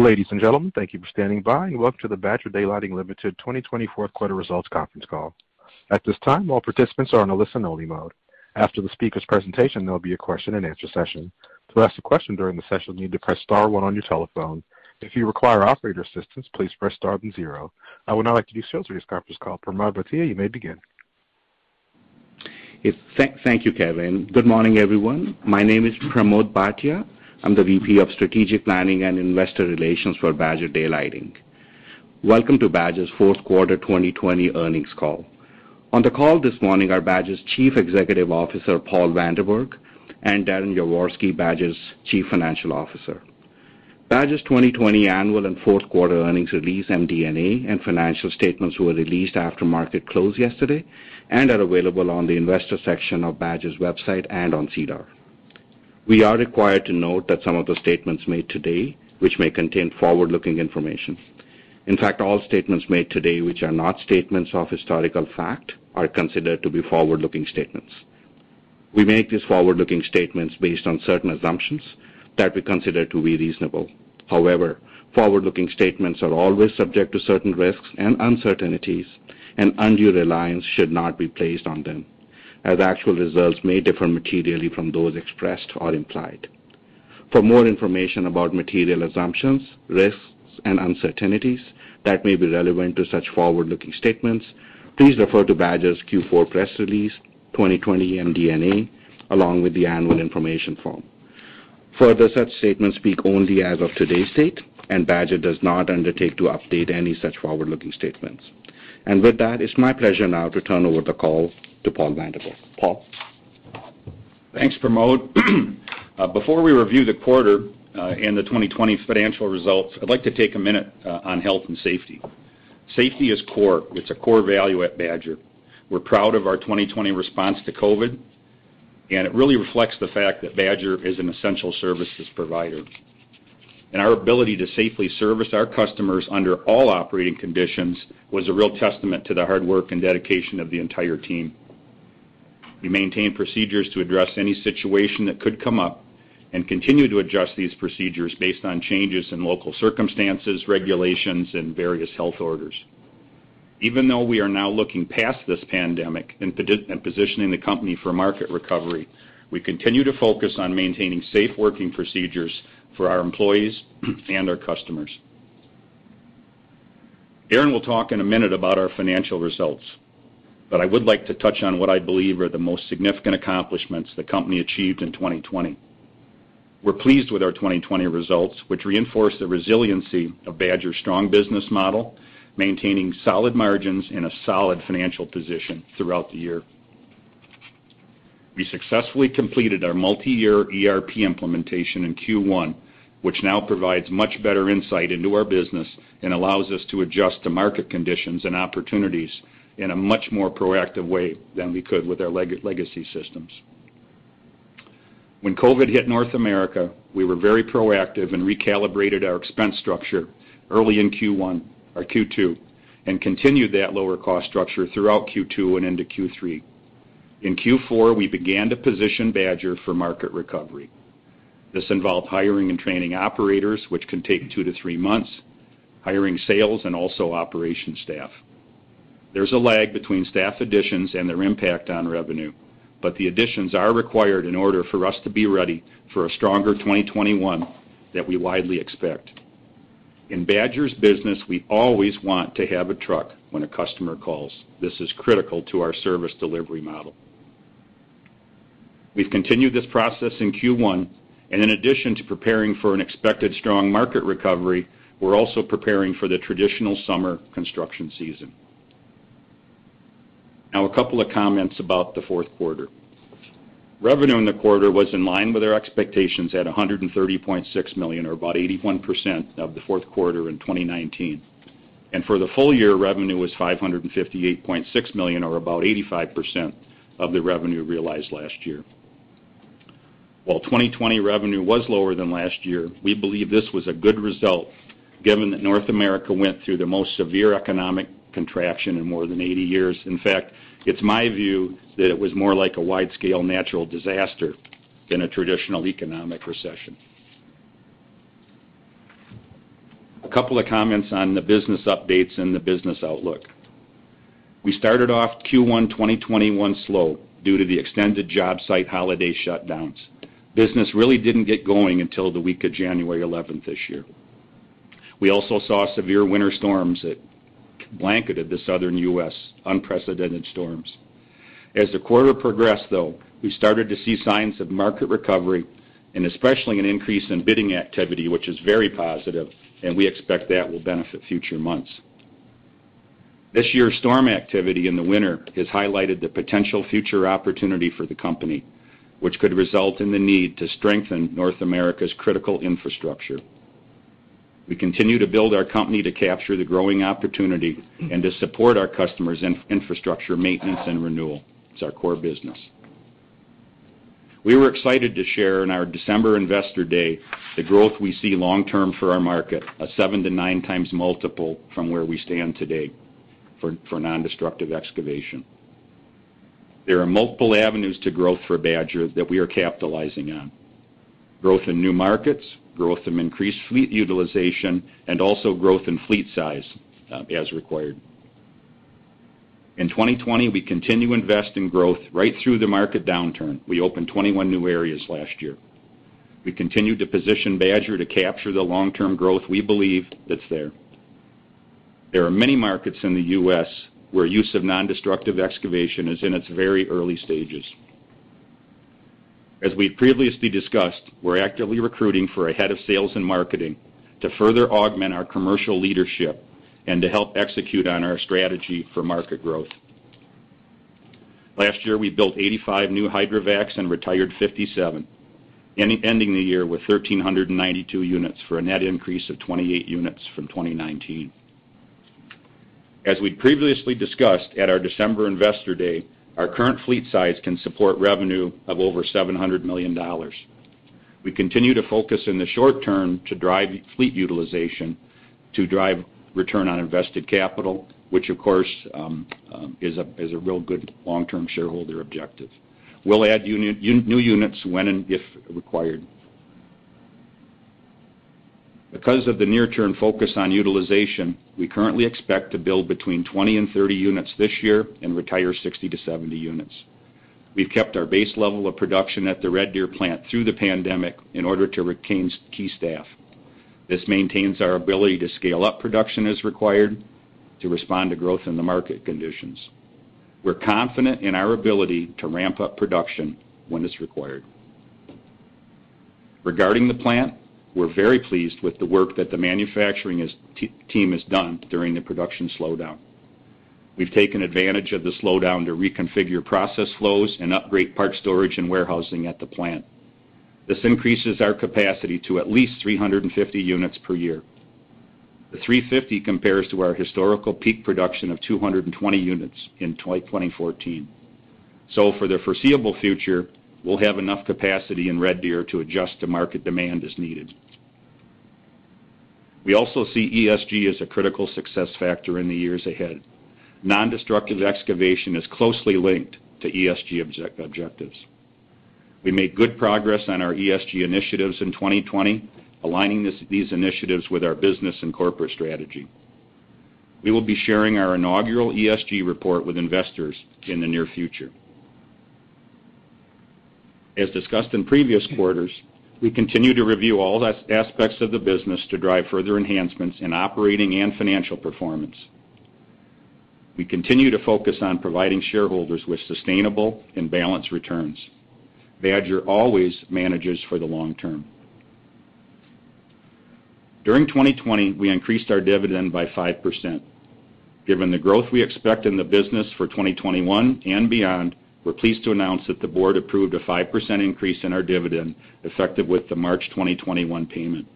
Ladies and gentlemen, thank you for standing by, and welcome to the Badger Daylighting Limited 2020 fourth quarter results conference call. At this time, all participants are on a listen-only mode. After the speaker's presentation, there'll be a question-and-answer session. To ask a question during the session, you need to press star one on your telephone. If you require operator assistance, please press star then zero. I would now like to do sales for this conference call. Pramod Bhatia, you may begin. Thank you, Kevin. Good morning, everyone. My name is Pramod Bhatia. I'm the VP of Strategic Planning and Investor Relations for Badger Daylighting. Welcome to Badger's fourth quarter 2020 earnings call. On the call this morning are Badger's Chief Executive Officer, Paul Vanderberg, and Darren Yaworsky, Badger's Chief Financial Officer. Badger's 2020 annual and fourth quarter earnings release, MD&A, and financial statements were released after market close yesterday and are available on the investor section of Badger's website and on SEDAR. We are required to note that some of the statements made today, which may contain forward-looking information. In fact, all statements made today which are not statements of historical fact are considered to be forward-looking statements. We make these forward-looking statements based on certain assumptions that we consider to be reasonable. However, forward-looking statements are always subject to certain risks and uncertainties, and undue reliance should not be placed on them, as actual results may differ materially from those expressed or implied. For more information about material assumptions, risks, and uncertainties that may be relevant to such forward-looking statements, please refer to Badger's Q4 press release, 2020 MD&A, along with the annual information form. Further, such statements speak only as of today's date, and Badger does not undertake to update any such forward-looking statements. And With that, it's my pleasure now to turn over the call to Paul Vanderberg. Paul? Thanks, Pramod. Uh, before we review the quarter uh, and the 2020 financial results, I'd like to take a minute uh, on health and safety. Safety is core. It's a core value at Badger. We're proud of our 2020 response to COVID, and it really reflects the fact that Badger is an essential services provider. And our ability to safely service our customers under all operating conditions was a real testament to the hard work and dedication of the entire team. We maintain procedures to address any situation that could come up and continue to adjust these procedures based on changes in local circumstances, regulations, and various health orders. Even though we are now looking past this pandemic and positioning the company for market recovery, we continue to focus on maintaining safe working procedures for our employees and our customers. Darren will talk in a minute about our financial results, but I would like to touch on what I believe are the most significant accomplishments the company achieved in 2020. We're pleased with our 2020 results, which reinforce the resiliency of Badger's strong business model, maintaining solid margins and a solid financial position throughout the year. We successfully completed our multi-year ERP implementation in Q1, which now provides much better insight into our business and allows us to adjust to market conditions and opportunities in a much more proactive way than we could with our legacy systems. When COVID hit North America, we were very proactive and recalibrated our expense structure early in Q1 or Q2 and continued that lower cost structure throughout Q2 and into Q3. In Q4, we began to position Badger for market recovery. This involved hiring and training operators, which can take two to three months, hiring sales, and also operation staff. There's a lag between staff additions and their impact on revenue, but the additions are required in order for us to be ready for a stronger 2021 that we widely expect. In Badger's business, we always want to have a truck when a customer calls. This is critical to our service delivery model. We've continued this process in Q1, and in addition to preparing for an expected strong market recovery, we're also preparing for the traditional summer construction season. Now, a couple of comments about the fourth quarter. Revenue in the quarter was in line with our expectations at 130.6 million, or about 81% of the fourth quarter in 2019. For the full year, revenue was $558.6 million, or about 85% of the revenue realized last year. While 2020 revenue was lower than last year, we believe this was a good result given that North America went through the most severe economic contraction in more than 80 years. In fact, it's my view that it was more like a wide-scale natural disaster than a traditional economic recession. A couple of comments on the business updates and the business outlook. We started off Q1 2021 slow due to the extended job site holiday shutdowns. Business really didn't get going until the week of January 11th this year. We also saw severe winter storms that blanketed the Southern U.S., unprecedented storms. As the quarter progressed, though, we started to see signs of market recovery and especially an increase in bidding activity, which is very positive, and we expect that will benefit future months. This year's storm activity in the winter has highlighted the potential future opportunity for the company, which could result in the need to strengthen North America's critical infrastructure. We continue to build our company to capture the growing opportunity and to support our customers' infrastructure maintenance and renewal. It's our core business. We were excited to share in our December Investor Day the growth we see long term for our market, a 7x-9x multiple from where we stand today for nondestructive excavation. There are multiple avenues to growth for Badger that we are capitalizing on. Growth in new markets, growth from increased fleet utilization, and also growth in fleet size uh, as required. In 2020, we continue to invest in growth right through the market downturn. We opened 21 new areas last year. We continue to position Badger to capture the long-term growth we believe that's there. There are many markets in the U.S. where use of nondestructive excavation is in its very early stages. As we previously discussed, we're actively recruiting for a head of sales and marketing to further augment our commercial leadership and to help execute on our strategy for market growth. Last year, we built 85 new hydrovacs and retired 57, ending the year with 1,392 units for a net increase of 28 units from 2019. As we previously discussed at our December Investor Day, our current fleet size can support revenue of over $700 million. We continue to focus in the short term to drive fleet utilization to drive return on invested capital, which of course, um, um, is a real good long-term shareholder objective. We'll add new units when and if required. Because of the near-term focus on utilization, we currently expect to build between 20 and 30 units this year and retire 60 to 70 units. We've kept our base level of production at the Red Deer plant through the pandemic in order to retain key staff. This maintains our ability to scale up production as required to respond to growth in the market conditions. We're confident in our ability to ramp up production when it's required. Regarding the plant, we're very pleased with the work that the manufacturing team has done during the production slowdown. We've taken advantage of the slowdown to reconfigure process flows and upgrade part storage and warehousing at the plant. This increases our capacity to at least 350 units per year. The 350 compares to our historical peak production of 220 units in 2014. For the foreseeable future, we'll have enough capacity in Red Deer to adjust to market demand as needed. We also see ESG as a critical success factor in the years ahead. Non-destructive excavation is closely linked to ESG objectives. We made good progress on our ESG initiatives in 2020, aligning these initiatives with our business and corporate strategy. We will be sharing our inaugural ESG report with investors in the near future. As discussed in previous quarters, we continue to review all aspects of the business to drive further enhancements in operating and financial performance. We continue to focus on providing shareholders with sustainable and balanced returns. Badger always manages for the long term. During 2020, we increased our dividend by 5%. Given the growth we expect in the business for 2021 and beyond, we're pleased to announce that the board approved a 5% increase in our dividend, effective with the March 2021 payment.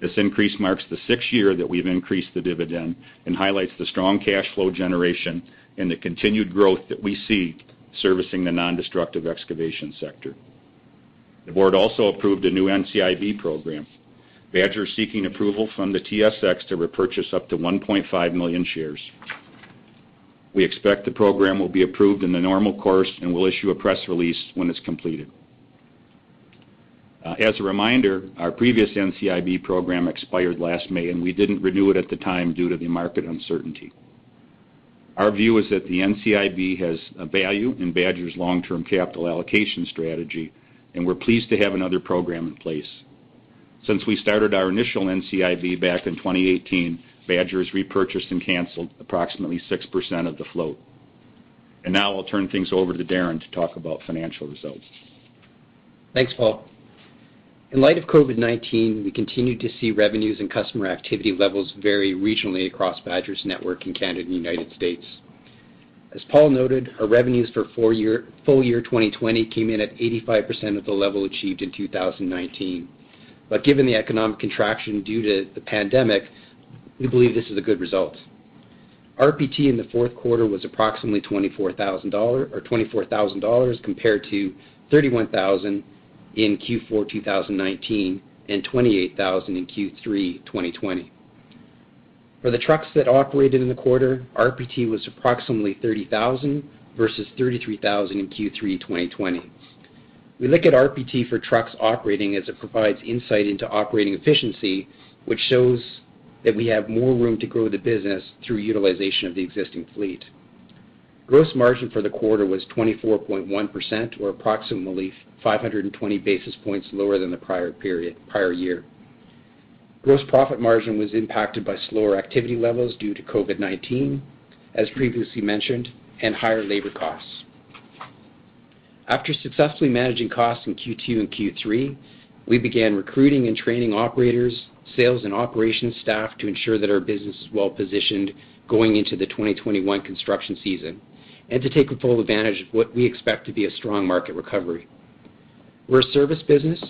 This increase marks the sixth year that we've increased the dividend and highlights the strong cash flow generation and the continued growth that we see servicing the nondestructive excavation sector. The board also approved a new NCIB program. Badger is seeking approval from the TSX to repurchase up to 1.5 million shares. We expect the program will be approved in the normal course, and we'll issue a press release when it's completed. Uh, as a reminder, our previous NCIB program expired last May, and we didn't renew it at the time due to the market uncertainty. Our view is that the NCIB has a value in Badger's long-term capital allocation strategy, and we're pleased to have another program in place. Since we started our initial NCIB back in 2018, Badger has repurchased and canceled approximately 6% of the float. And Now I'll turn things over to Darren to talk about financial results. Thanks, Paul. In light of COVID-19, we continue to see revenues and customer activity levels vary regionally across Badger's network in Canada and the United States. As Paul noted, our revenues for full year 2020 came in at 85% of the level achieved in 2019. But Given the economic contraction due to the pandemic, we believe this is a good result. RPT in the fourth quarter was approximately 24,000 dollars or $24,000, compared to $31,000 in Q4 2019 and 28,000 in Q3 2020. For the trucks that operated in the quarter, RPT was approximately $30,000 versus $33,000 in Q3 2020. We look at RPT for trucks operating as it provides insight into operating efficiency, which shows that we have more room to grow the business through utilization of the existing fleet. Gross margin for the quarter was 24.1%, or approximately 520 basis points lower than the prior year. Gross profit margin was impacted by slower activity levels due to COVID-19, as previously mentioned, and higher labor costs. After successfully managing costs in Q2 and Q3, we began recruiting and training operators, sales, and operations staff to ensure that our business is well-positioned going into the 2021 construction season and to take full advantage of what we expect to be a strong market recovery. We're a service business,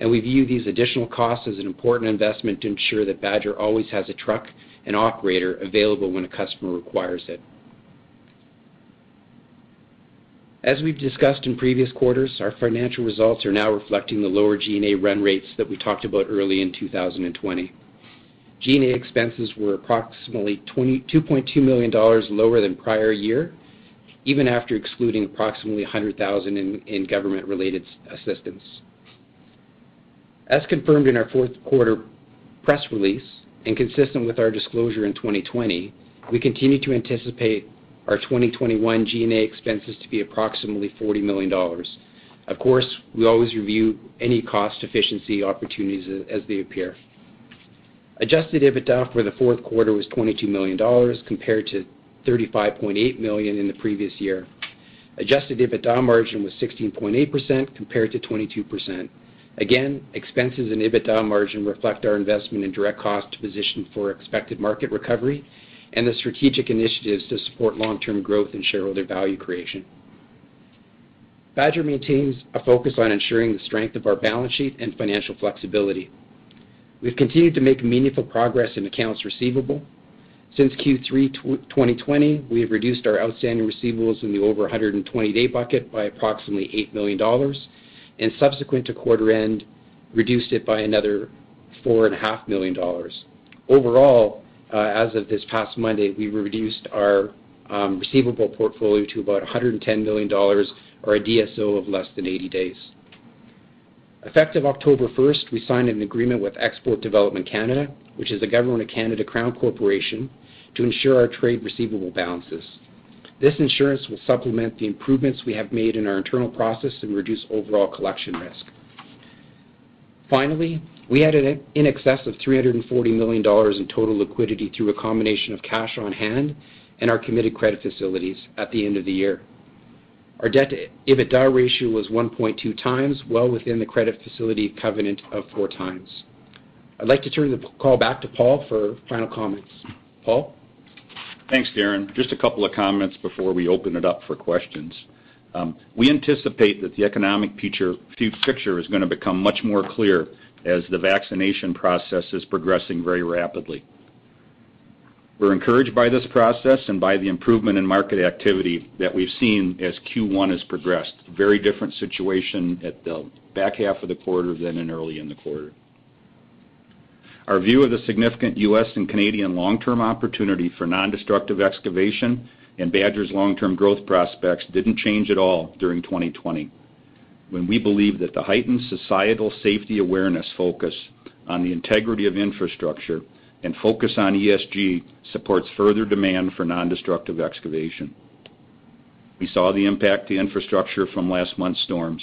and we view these additional costs as an important investment to ensure that Badger always has a truck and operator available when a customer requires it. As we've discussed in previous quarters, our financial results are now reflecting the lower G&A run rates that we talked about early in 2020. G&A expenses were approximately 2.2 million dollars lower than prior year, even after excluding approximately 100,000 in government-related assistance. As confirmed in our fourth quarter press release and consistent with our disclosure in 2020, we continue to anticipate our 2021 G&A expenses to be approximately 40 million dollars. Of course, we always review any cost efficiency opportunities as they appear. Adjusted EBITDA for the fourth quarter was 22 million dollars compared to 35.8 million in the previous year. Adjusted EBITDA margin was 16.8% compared to 22%. Again, expenses and EBITDA margin reflect our investment in direct cost to position for expected market recovery and the strategic initiatives to support long-term growth and shareholder value creation. Badger maintains a focus on ensuring the strength of our balance sheet and financial flexibility. We've continued to make meaningful progress in accounts receivable. Since Q3 2020, we have reduced our outstanding receivables in the over 120-day bucket by approximately 8 million dollars, and subsequent to quarter end, reduced it by another 4.5 million dollars. Overall, Uh, as of this past Monday, we reduced our um, receivable portfolio to about 110 million dollars or a DSO of less than 80 days. Effective October 1st, we signed an agreement with Export Development Canada, which is a Government of Canada crown corporation, to insure our trade receivable balances. This insurance will supplement the improvements we have made in our internal process and reduce overall collection risk. Finally, we had in excess of 340 million dollars in total liquidity through a combination of cash on hand and our committed credit facilities at the end of the year. Our debt-to-EBITDA ratio was 1.2 times, well within the credit facility covenant of 4 times. I'd like to turn the call back to Paul for final comments. Paul? Thanks, Darren. Just a couple of comments before we open it up for questions. Um, we anticipate that the economic picture is going to become much more clear as the vaccination process is progressing very rapidly. We're encouraged by this process and by the improvement in market activity that we've seen as Q1 has progressed. Very different situation at the back half of the quarter than in early in the quarter. Our view of the significant U.S. and Canadian long-term opportunity for nondestructive excavation and Badger's long-term growth prospects didn't change at all during 2020, when we believe that the heightened societal safety awareness focus on the integrity of infrastructure and focus on ESG supports further demand for non-destructive excavation. We saw the impact to infrastructure from last month's storms.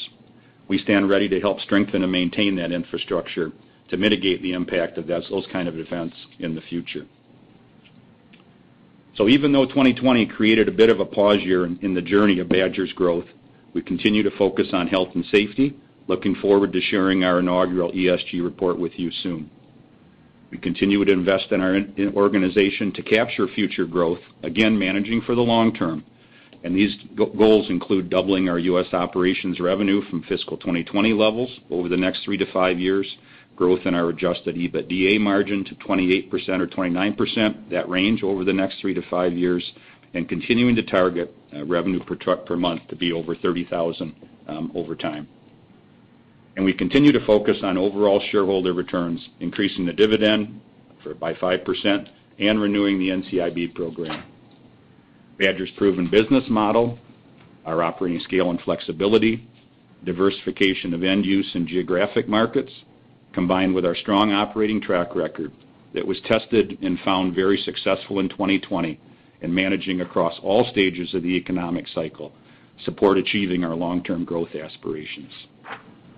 We stand ready to help strengthen and maintain that infrastructure to mitigate the impact of those kind of events in the future. So even though 2020 created a bit of a pause year in the journey of Badger's growth, we continue to focus on health and safety. Looking forward to sharing our inaugural ESG report with you soon. We continue to invest in our organization to capture future growth, again, managing for the long term. And These goals include doubling our U.S. operations revenue from fiscal 2020 levels over the next three to five years, growth in our adjusted EBITDA margin to 28% or 29%, that range over the next three to five years, and continuing to target uh, revenue per truck per month to be over 30,000 um, over time. And we continue to focus on overall shareholder returns, increasing the dividend by 5% and renewing the NCIB program. Badger's proven business model, our operating scale and flexibility, diversification of end use and geographic markets, combined with our strong operating track record that was tested and found very successful in 2020 in managing across all stages of the economic cycle, support achieving our long-term growth aspirations.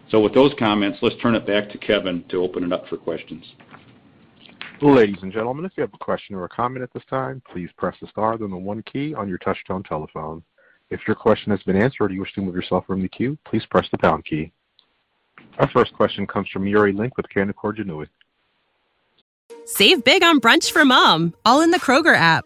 So with those comments, let's turn it back to Kevin to open it up for questions. Ladies and gentlemen, if you have a question or a comment at this time, please press the star then the one key on your touchtone telephone. If your question has been answered or you wish to remove yourself from the queue, please press the pound key. Our first question comes from Yuri Lynk with Canaccord Genuity. Save big on brunch for mom, all in the Kroger app.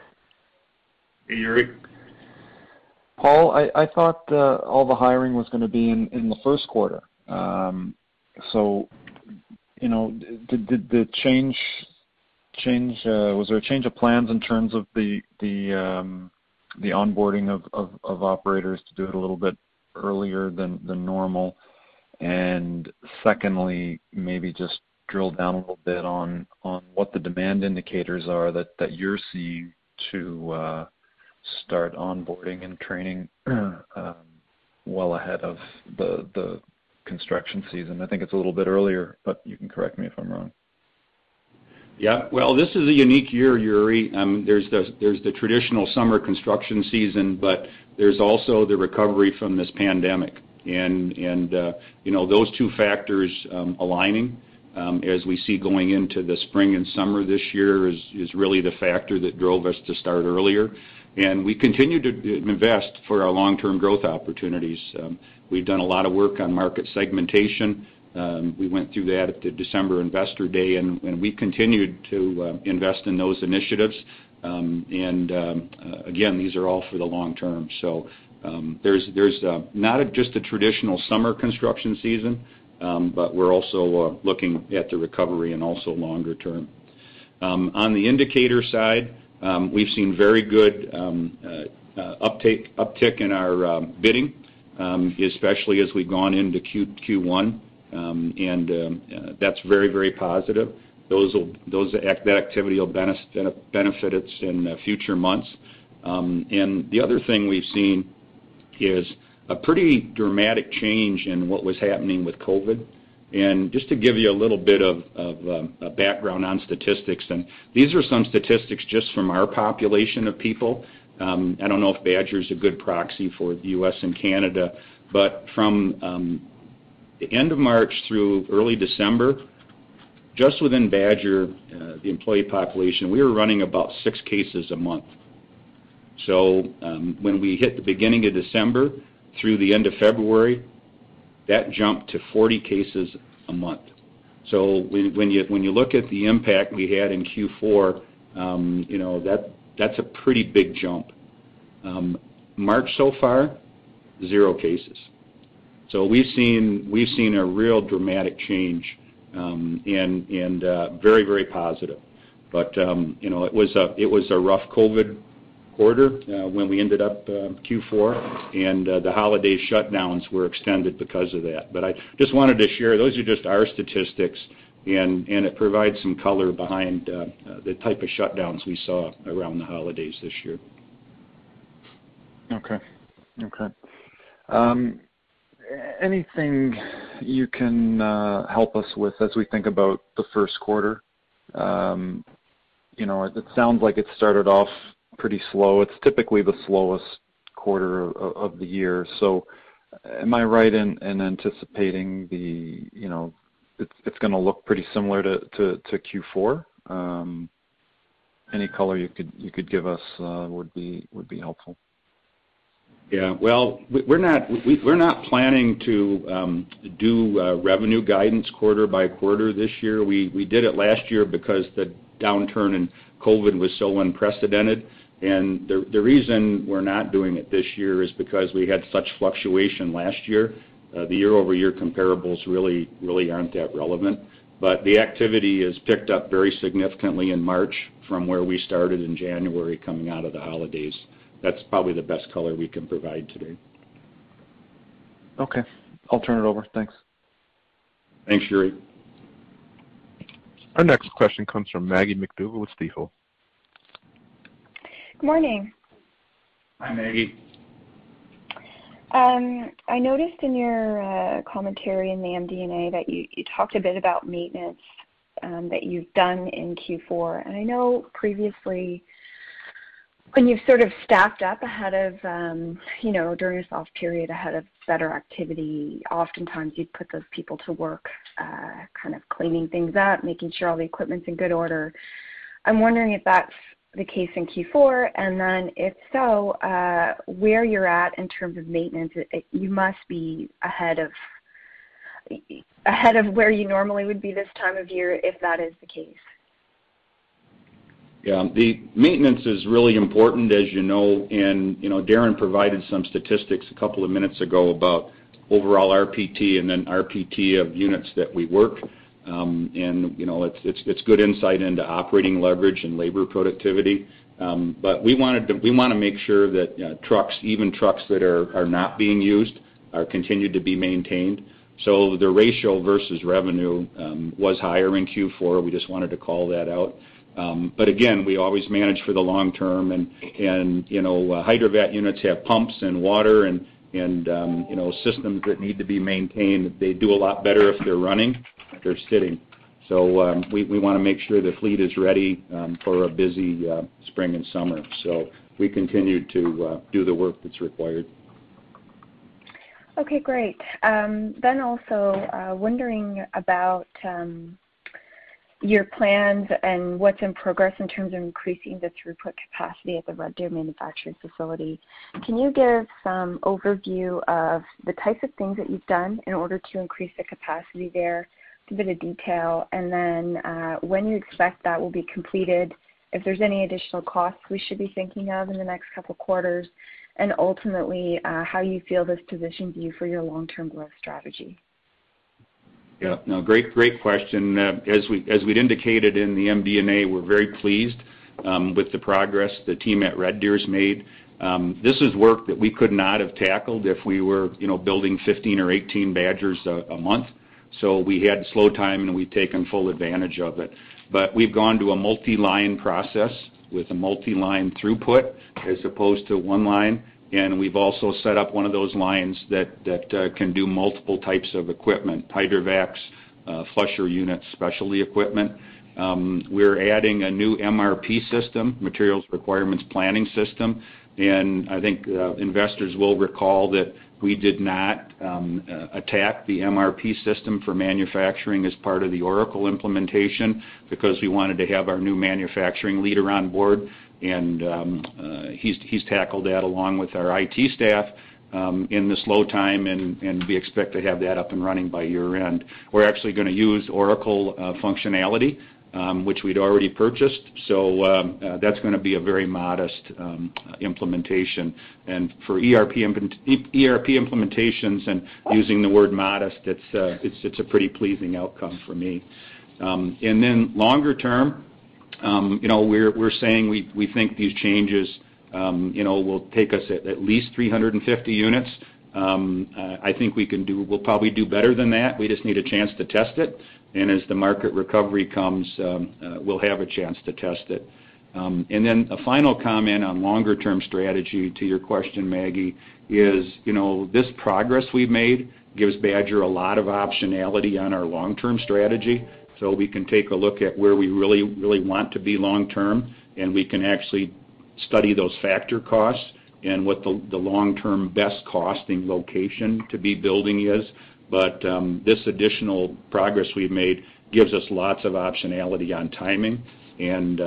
Yuri. Paul, I thought uh, all the hiring was going to be in the first quarter. Um so you know, d did the change, uh, was there a change of plans in terms of the um, onboarding of operators to do it a little bit earlier than normal? And secondly, maybe just drill down a little bit on what the demand indicators are that you're seeing to uh, start onboarding and training um, well ahead of the the construction season. I think it's a little bit earlier, but you can correct me if I'm wrong. Yeah. Well, this is a unique year, Yuri. Um, there's the there's the traditional summer construction season, but there's also the recovery from this pandemic. And and uh, you know those two factors um, aligning as we see going into the spring and summer this year is is really the factor that drove us to start earlier. And we continue to invest for our long-term growth opportunities. Um, we've done a lot of work on market segmentation. Um, we went through that at the December Investor Day, and we continued to um, invest in those initiatives. And uh, again, these are all for the long term. So um there's uh, not just a traditional summer construction season, but we're also uh, looking at the recovery and also longer term. On the indicator side, Um, we've seen very good um, uh, uh, uptick in our um, bidding, especially as we've gone into Q1. And uh, that's very very positive. That activity will benefit us in future months. Um and the other thing we've seen is a pretty dramatic change in what was happening with COVID. And just to give you a little bit of um, a background on statistics, and these are some statistics just from our population of people. Um, I don't know if Badger is a good proxy for the U.S. and Canada, but from um, the end of March through early December, just within Badger, uh, the employee population, we were running about six cases a month. So um when we hit the beginning of December through the end of February, that jumped to 40 cases a month. So when when you look at the impact we had in Q4, um, you know, that's a pretty big jump. Um, March so far, zero cases. So we've seen a real dramatic change, um, and uh, very very positive. But you know, it was a rough COVID quarter uh, when we ended up um, Q4, and uh, the holiday shutdowns were extended because of that. But I just wanted to share, those are just our statistics, and it provides some color behind uh, the type of shutdowns we saw around the holidays this year. Okay. Um, anything you can help us with as we think about the first quarter? Um, you know, it sounds like it started off pretty slow. It's typically the slowest quarter of the year. So am I right in anticipating the, you know, it's gonna look pretty similar to Q4? Um, any color you could give us uh, would be helpful. Yeah. Well, we're not planning to um, do uh, revenue guidance quarter by quarter this year. We did it last year because the downturn in COVID was so unprecedented. And the the reason we're not doing it this year is because we had such fluctuation last year. Uh, the year-over-year comparables really aren't that relevant. But the activity has picked up very significantly in March from where we started in January coming out of the holidays. That's probably the best color we can provide today. Okay. I'll turn it over. Thanks. Thanks, Yuri. Our next question comes from Maggie MacDougall with Stifel. Good morning. Hi, Maggie. Um, I noticed in your uh, commentary in the MD&A that you talked a bit about maintenance um, that you've done in Q4. and I know previously when you've sort of staffed up ahead of um, you know during a soft period ahead of better activity, oftentimes you'd put those people to work uh, kind of cleaning things up, making sure all the equipment's in good order. I'm wondering if that's the case in Q4, and then if so, uh, where you're at in terms of maintenance. You must be ahead of where you normally would be this time of year if that is the case. Yeah. The maintenance is really important, as you know, and, Darren provided some statistics a couple of minutes ago about overall RPT and then RPT of units that we work. You know, it's good insight into operating leverage and labor productivity. Um but we wanna make sure that trucks, even trucks that are not being used, are continued to be maintained. So the ratio versus revenue was higher in Q4. We just wanted to call that out. Um but again, we always manage for the long term and, you know, hydrovac units have pumps and water and, Um, you know, systems that need to be maintained. They do a lot better if they're running, if they're sitting. So, um, we wanna make sure the fleet is ready um, for a busy uh, spring and summer. So we continue to uh, do the work that's required. Okay, great. Then also, uh, wondering about your plans and what's in progress in terms of increasing the throughput capacity at the Red Deer manufacturing facility. Can you give some overview of the types of things that you've done in order to increase the capacity there? A bit of detail. And then uh, when you expect that will be completed, if there's any additional costs we should be thinking of in the next couple quarters, and ultimately, uh, how you feel this positions you for your long-term growth strategy. Yeah. No, great great question. Uh, as we'd indicated in the MD&A, we're very pleased um, with the progress the team at Red Deer's made. Um, this is work that we could not have tackled if we were, you know, building 15 or 18 Badgers a month. So we had slow time, and we've taken full advantage of it. But we've gone to a multi-line process with a multi-line throughput as opposed to one line, and we've also set up one of those lines that uh, can do multiple types of equipment, hydrovacs, uh, flusher units, specialty equipment. Um, we're adding a new MRP system, materials requirements planning system. And I think uh, investors will recall that We did not um, attack the MRP system for manufacturing as part of the Oracle implementation because we wanted to have our new manufacturing leader on board, and um, uh, he's he's tackled that along with our IT staff um, in the slow time, and and we expect to have that up and running by year-end. We're actually going to use Oracle uh, functionality, um, which we'd already purchased. So uh, that's going to be a very modest implementation. And for ERP ERP implementations and using the word modest, it's a pretty pleasing outcome for me. And then longer term, Um, we're we're saying we think these changes um, you know, will take us at least 350 units. Um, uh, I think we'll probably do better than that. We just need a chance to test it. And as the market recovery comes, uh, we'll have a chance to test it. Um and then a final comment on longer-term strategy to your question, Maggie, is you know, this progress we've made gives Badger a lot of optionality on our long-term strategy. So we can take a look at where we really really want to be long term, and we can actually study those factor costs and what the long-term best costing location to be building is. But this additional progress we've made gives us lots of optionality on timing, and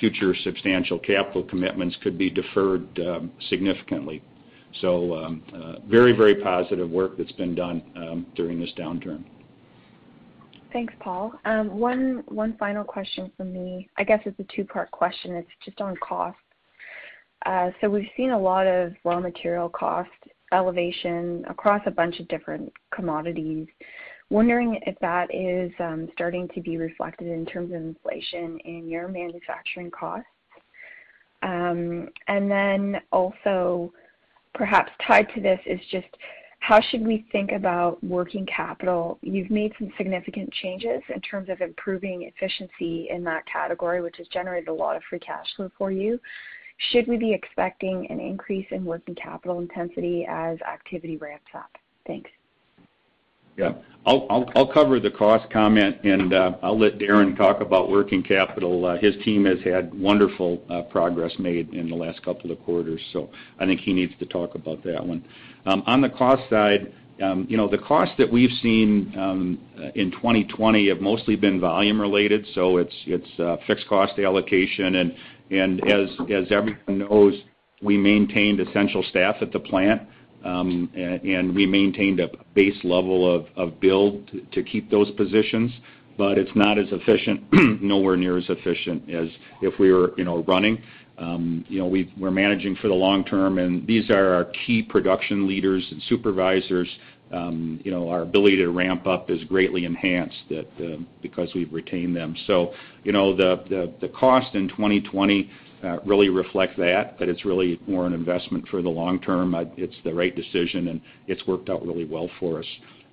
future substantial capital commitments could be deferred significantly. So um uh very very positive work that's been done during this downturn. Thanks, Paul. Um, one final question from me. I guess it's a two-part question. It's just on cost. Uh, so, we've seen a lot of raw material cost elevation across a bunch of different commodities. Wondering if that is um, starting to be reflected in terms of inflation in your manufacturing costs. Um, and then also perhaps tied to this is just how should we think about working capital? You've made some significant changes in terms of improving efficiency in that category, which has generated a lot of free cash flow for you. Should we be expecting an increase in working capital intensity as activity ramps up? Thanks. Yeah. I'll cover the cost comment, and uh, I'll let Darren talk about working capital. Uh, his team has had wonderful uh, progress made in the last couple of quarters, so I think he needs to talk about that one. Um, on the cost side, um, you know, the cost that we've seen um, in 2020 have mostly been volume related, so it's fixed cost allocation. And as everyone knows, we maintained essential staff at the plant, and we maintained a base level of build to keep those positions. But it's not as efficient, nowhere near as efficient as if we were you know running. Um you know We're managing for the long term, and these are our key production leaders and supervisors. Um you know our ability to ramp up is greatly enhanced that because we've retained them. So the cost in 2020 Uh, really reflect that, but it's really more an investment for the long term. It's the right decision, and it's worked out really well for us.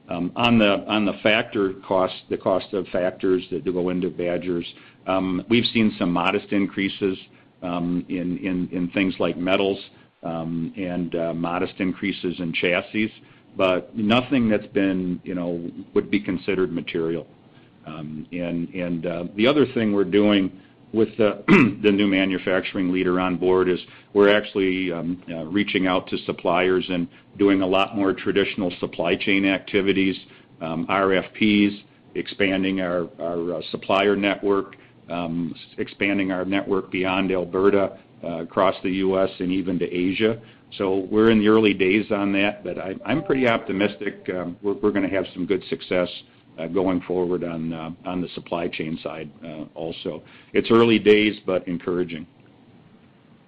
Um, on the factor cost, the cost of factors that go into Badgers, um, we've seen some modest increases um, in things like metals, and uh, modest increases in chassis, but nothing that's been you know would be considered material. And uh, the other thing we're doing with the new manufacturing leader on board is we're actually um, uh, reaching out to suppliers and doing a lot more traditional supply chain activities, um, RFPs, expanding our uh, supplier network, um, expanding our network beyond Alberta, uh, across the U.S., and even to Asia. So we're in the early days on that, but I'm pretty optimistic we're going to have some good success Uh, going forward uh, on the supply chain side uh, also. It's early days, but encouraging.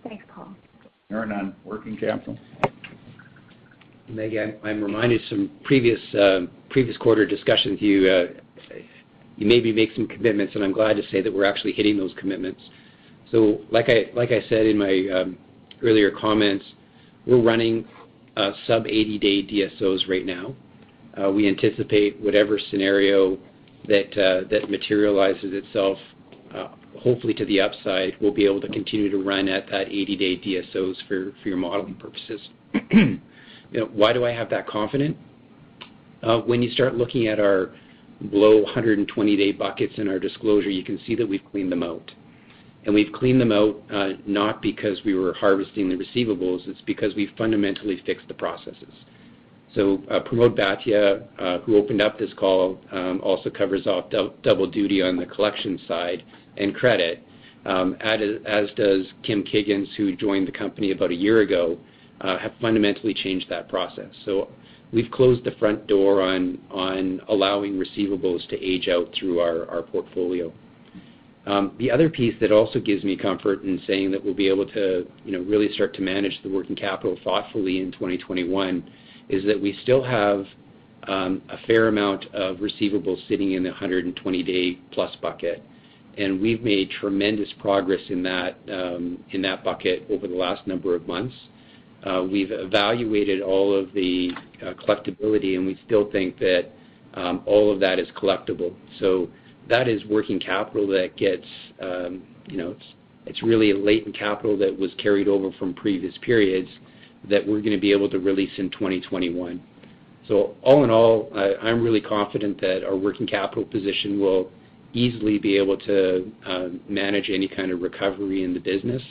Thanks, Paul. Darren, on working capital. Maggie, I'm reminded some previous quarter discussions, you made me make some commitments, and I'm glad to say that we're actually hitting those commitments. So like I said in my um, earlier comments, we're running sub 80-day DSOs right now. Uh, we anticipate whatever scenario that uh, materializes itself, uh, hopefully to the upside, we'll be able to continue to run at that 80-day DSOs for your modeling purposes. Why do I have that confidence? When you start looking at our below 120-day buckets in our disclosure, you can see that we've cleaned them out. And we've cleaned them out, not because we were harvesting the receivables, it's because we fundamentally fixed the processes. Uh, Pramod Bhatia, uh, who opened up this call, um, also covers off double duty on the collection side and credit, um, as does Kim Kiggins, who joined the company about a year ago, uh, have fundamentally changed that process. So we've closed the front door on allowing receivables to age out through our portfolio. Um, the other piece that also gives me comfort in saying that we'll be able to, you know, really start to manage the working capital thoughtfully in 2021 is that we still have um, a fair amount of receivables sitting in the 120-day plus bucket. And we've made tremendous progress in that um, bucket over the last number of months. Uh, we've evaluated all of the uh, collectibility, and we still think that um, all of that is collectible. So that is working capital that gets, you know, it's really a latent capital that was carried over from previous periods that we're gonna be able to release in 2021. All in all, I'm really confident that our working capital position will easily be able to uh, manage any kind of recovery in the business.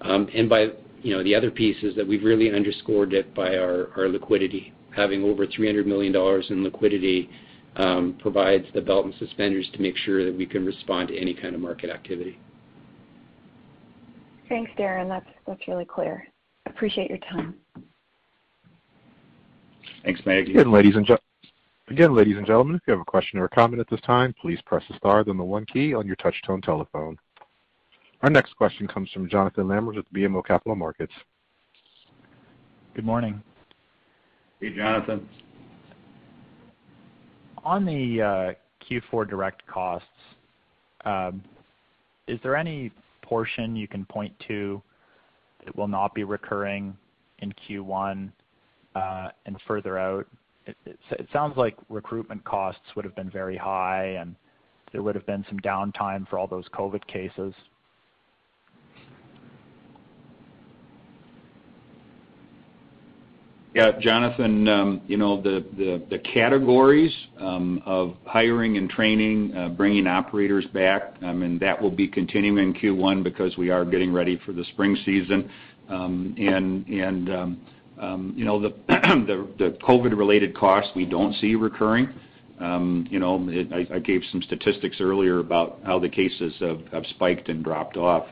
Um, and by, you know, the other piece is that we've really underscored it by our liquidity. Having over 300 million dollars in liquidity um, provides the belt and suspenders to make sure that we can respond to any kind of market activity. Thanks, Darren. That's really clear. Appreciate your time. Thanks, Maggie. Again, ladies and gentlemen, if you have a question or a comment at this time, please press the star then the one key on your touch-tone telephone. Our next question comes from Jonathan Lamers with BMO Capital Markets. Good morning. Hey, Jonathan. On the uh, Q4 direct costs, um, is there any portion you can point to that will not be recurring in Q1 uh, and further out? It sounds like recruitment costs would have been very high, and there would have been some downtime for all those COVID cases. Yeah, Jonathan, um, you know, the categories um, of hiring and training, uh, bringing operators back, um, and that will be continuing in Q1 because we are getting ready for the spring season. Um and, and um you know, the the COVID-related costs we don't see recurring. You know, I gave some statistics earlier about how the cases have spiked and dropped off.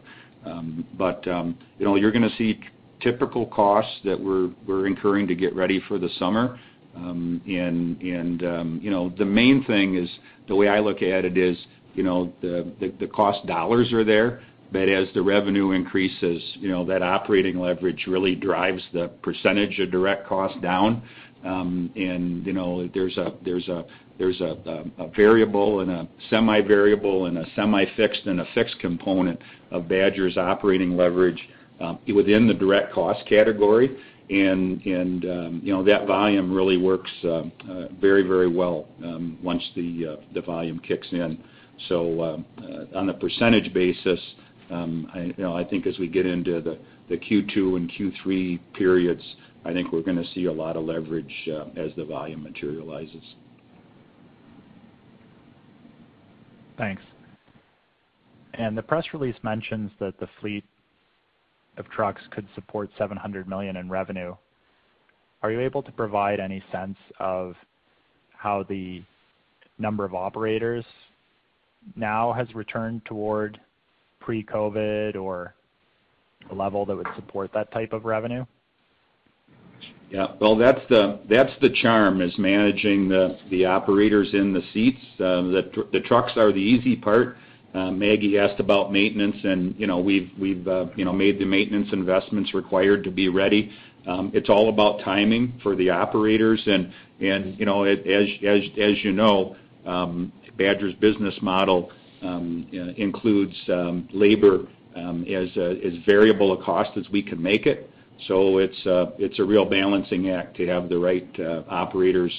But, you know, you're gonna see typical costs that we're we're incurring to get ready for the summer. Um and and um you know, the main thing is, the way I look at it is, you know, the cost dollars are there, but as the revenue increases, you know, that operating leverage really drives the percentage of direct cost down. Um and you know, there's a there's a there's a a variable and a semi-variable and a semi-fixed and a fixed component of Badger's operating leverage Um, within the direct cost category. And um, you know, that volume really works uh, uh, very very well um, once the uh the volume kicks in. So, uh, on a percentage basis, I think as we get into the Q2 and Q3 periods, I think we're gonna see a lot of leverage as the volume materializes. Thanks. And the press release mentions that the fleet of trucks could support 700 million in revenue. Are you able to provide any sense of how the number of operators now has returned toward pre-COVID or a level that would support that type of revenue? Yeah. Well, that's the that's the charm, is managing the operators in the seats. Uh, the trucks are the easy part. Uh, Maggie asked about maintenance and, we've uh, made the maintenance investments required to be ready. Um, it's all about timing for the operators and, as you know, um, Badger's business model um, uh, includes labor as variable a cost as we can make it. So it's a real balancing act to have the right operators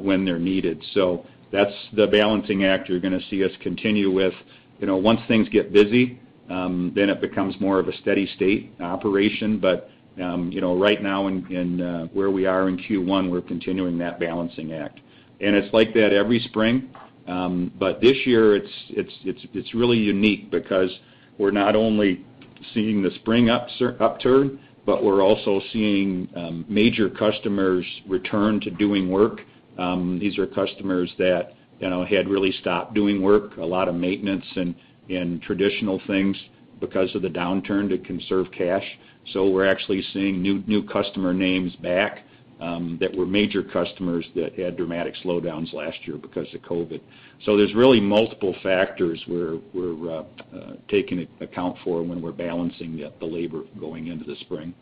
when they're needed. So that's the balancing act you're gonna see us continue with. You know, once things get busy, then it becomes more of a steady state operation. But um, you know, right now in where we are in Q1, we're continuing that balancing act. And it's like that every spring. Um but this year it's it's it's it's really unique because we're not only seeing the spring upturn, but we're also seeing um, major customers return to doing work. Um, these are customers that had really stopped doing work, a lot of maintenance and, traditional things because of the downturn to conserve cash. So we're actually seeing new customer names back um, that were major customers that had dramatic slowdowns last year because of COVID. So there's really multiple factors we're uh, uh, taking account for when we're balancing the, the labor going into the spring.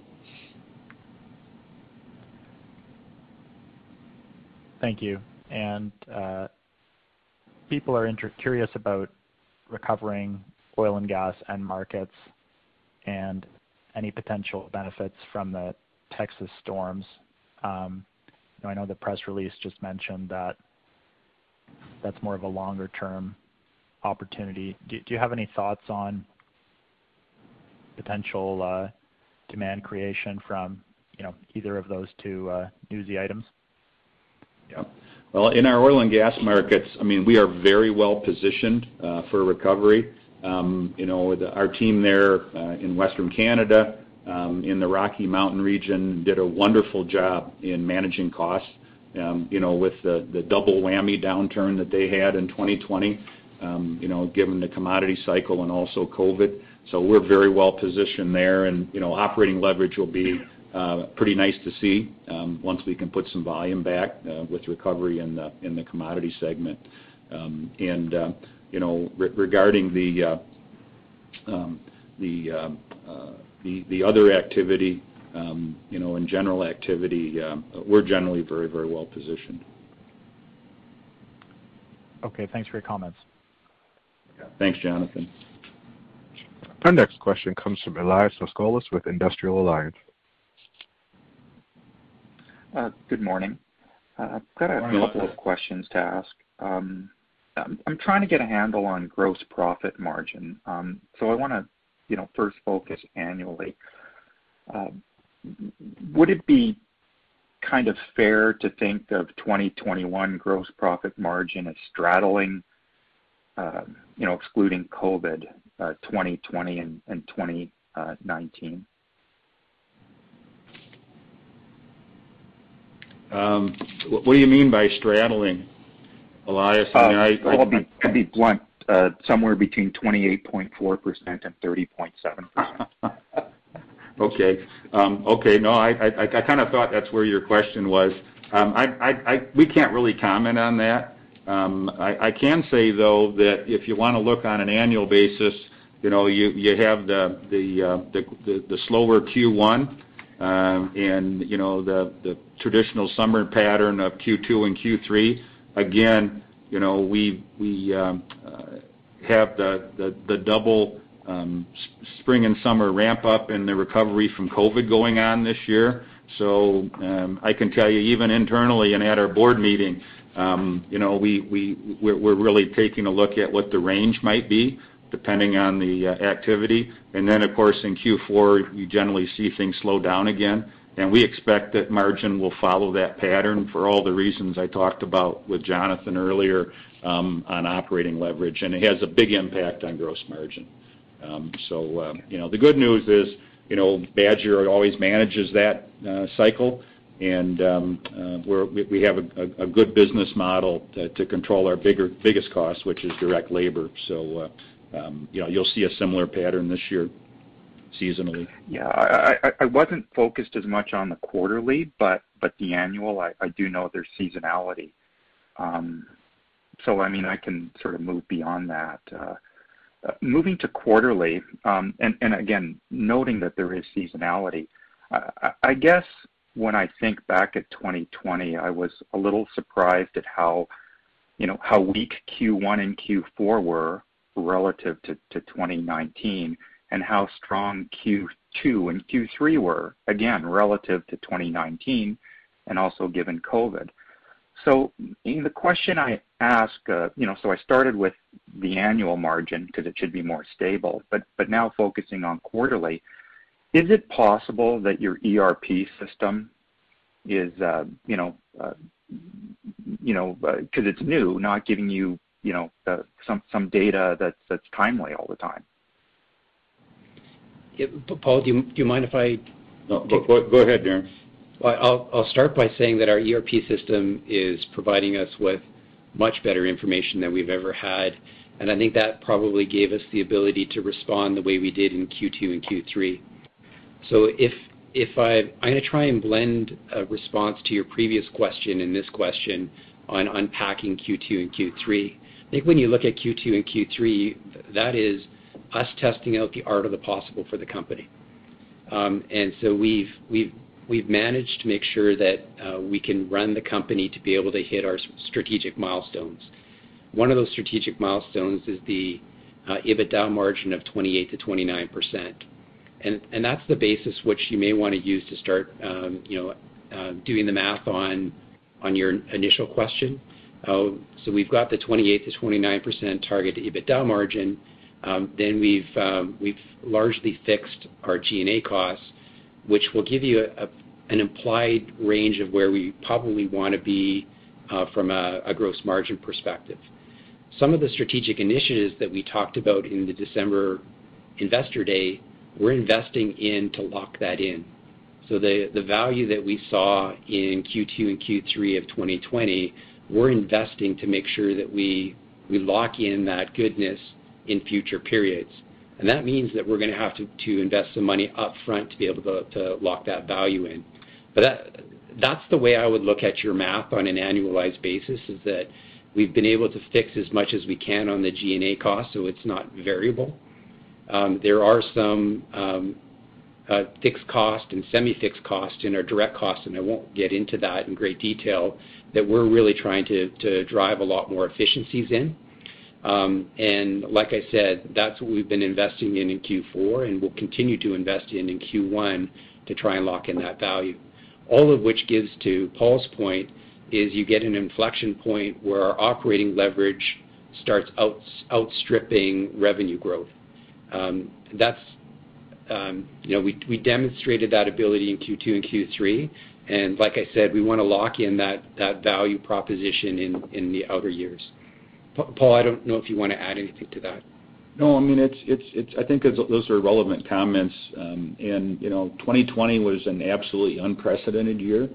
Thank you. People are curious about recovering oil and gas and markets and any potential benefits from the Texas storms. Um, I know the press release just mentioned that that's more of a longer-term opportunity. Do you have any thoughts on potential uh, demand creation from you know either of those two uh, newsy items? Yeah. Well, in our oil and gas markets, I mean, we are very well positioned uh, for recovery. Um, you know, our team there uh, in Western Canada, um, in the Rocky Mountain region, did a wonderful job in managing costs, um, you know, with the double whammy downturn that they had in 2020, you know, given the commodity cycle and also COVID. So We're very well positioned there, and, you know, operating leverage will be pretty nice to see once we can put some volume back uh, with recovery in the in the commodity segment. And you know, regarding the uh, um, the uh, other activity, um, you know, in general activity, um, we're generally very, very well positioned. Okay. Thanks for your comments. Thanks, Jonathan. Our next question comes from Elias Foscolos with Industrial Alliance. Uh, good morning. I've got a couple of questions to ask. I'm trying to get a handle on gross profit margin. Um, so I wanna, you know, first focus annually. Um, would it be kind of fair to think of 2021 gross profit margin as straddling, um, you know, excluding COVID, 2020 uh, and 2019? What do you mean by straddling? Elias? I mean, I. Well, to be blunt, uh, somewhere between 28.4% and 30.7%. Okay. Um, okay. No, I kind of thought that's where your question was. Um, we can't really comment on that. Um, I can say, though, that if you want to look on an annual basis, you know, you have the uh, slower Q1, and, you know, the traditional summer pattern of Q2 and Q3. Again, you know, we we um, uh, have the the double um, spring and summer ramp up in the recovery from COVID going on this year. So um, I can tell you, even internally and at our board meeting, you know, we we we're really taking a look at what the range might be depending on the uh, activity. And then, of course, in Q4, you generally see things slow down again and we expect that margin will follow that pattern for all the reasons I talked about with Jonathan earlier um, on operating leverage, and it has a big impact on gross margin. Um, so, uh, you know, the good news is, you know, Badger always manages that uh, cycle, and um, uh, we have a good business model to control our biggest cost, which is direct labor. So, you'll see a similar pattern this year seasonally? Yeah. I wasn't focused as much on the quarterly, but the annual, I do know there's seasonality. Um, so I mean, I can sort of move beyond that. Uh, uh, moving to quarterly, um, and again, noting that there is seasonality, I guess when I think back at 2020, I was a little surprised at how, you know, how weak Q1 and Q4 were relative to 2019 and how strong Q2 and Q3 were, again, relative to 2019 and also given COVID. So the question I ask, uh, you know, so I started with the annual margin because it should be more stable, but now focusing on quarterly, is it possible that your ERP system is, uh, you know, uh, you know, because it's new, not giving you, you know, some some data that's that's timely all the time? Paul, do you do you mind if I No, go ahead, Darren. Well, I'll start by saying that our ERP system is providing us with much better information than we've ever had, and I think that probably gave us the ability to respond the way we did in Q2 and Q3. So if if I, I'm gonna try and blend a response to your previous question and this question on unpacking Q2 and Q3. I think when you look at Q2 and Q3, that is us testing out the art of the possible for the company. Um and so we've managed to make sure that uh, we can run the company to be able to hit our strategic milestones. One of those strategic milestones is the uh, EBITDA margin of 28%-29%. And and that's the basis which you may wanna use to start, um, you know, uh, doing the math on your initial question. So we've got the 28%-29% target EBITDA margin. Then we've um we've largely fixed our G&A costs, which will give you an implied range of where we probably wanna be from a gross margin perspective. Some of the strategic initiatives that we talked about in the December Investor Day, we're investing in to lock that in. So the value that we saw in Q2 and Q3 of 2020, we're investing to make sure that we lock in that goodness in future periods. And that means that we're gonna have to invest some money upfront to be able to lock that value in. But that that's the way I would look at your math on an annualized basis, is that we've been able to fix as much as we can on the G&A cost, so it's not variable. Um, there are some um, uh, fixed cost and semi-fixed cost in our direct costs, and I won't get into that in great detail, that we're really trying to to drive a lot more efficiencies in. Um, and like I said, that's what we've been investing in in Q4, and we'll continue to invest in in Q1 to try and lock in that value. All of which gives to Paul's point, is you get an inflection point where our operating leverage starts out, outstripping revenue growth. Um, That's, um, you know, we we demonstrated that ability in Q2 and Q3, and like I said, we wanna lock in that value proposition in the outer years. Paul, I don't know if you wanna add anything to that. No, I mean, it's I think those are relevant comments. Um, and you know, 2020 was an absolutely unprecedented year.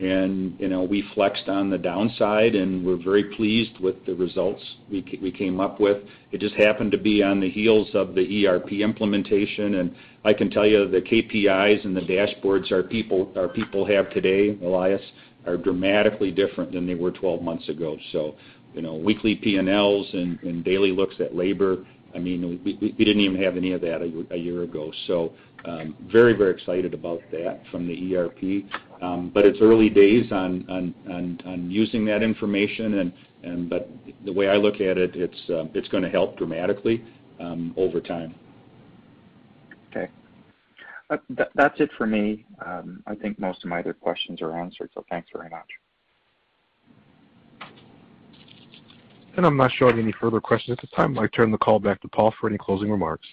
And you know, we flexed on the downside, and we're very pleased with the results we came up with. It just happened to be on the heels of the ERP implementation. And I can tell you the KPIs and the dashboards our people have today, Elias, are dramatically different than they were 12 months ago. So, you know, weekly P&Ls and daily looks at labor, I mean, we didn't even have any of that a year ago. Um, very very excited about that from the ERP. Um, but it's early days on on on using that information. And and, but the way I look at it, it's uh, gonna help dramatically um, over time. Okay. Uh, that's it for me. Um, I think most of my other questions are answered, so thanks very much. And I'm not showing any further questions at this time. I turn the call back to Paul for any closing remarks.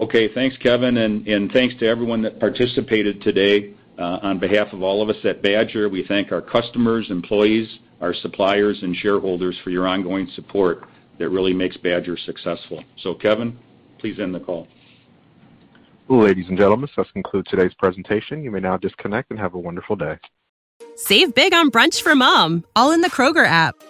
Okay. Thanks, Kevin, and thanks to everyone that participated today. Uh, on behalf of all of us at Badger, we thank our customers, employees, our suppliers, and shareholders for your ongoing support that really makes Badger successful. So Kevin, please end the call. Ladies and gentlemen, this concludes today's presentation. You may now disconnect and have a wonderful day. Save big on brunch for mom, all in the Kroger app.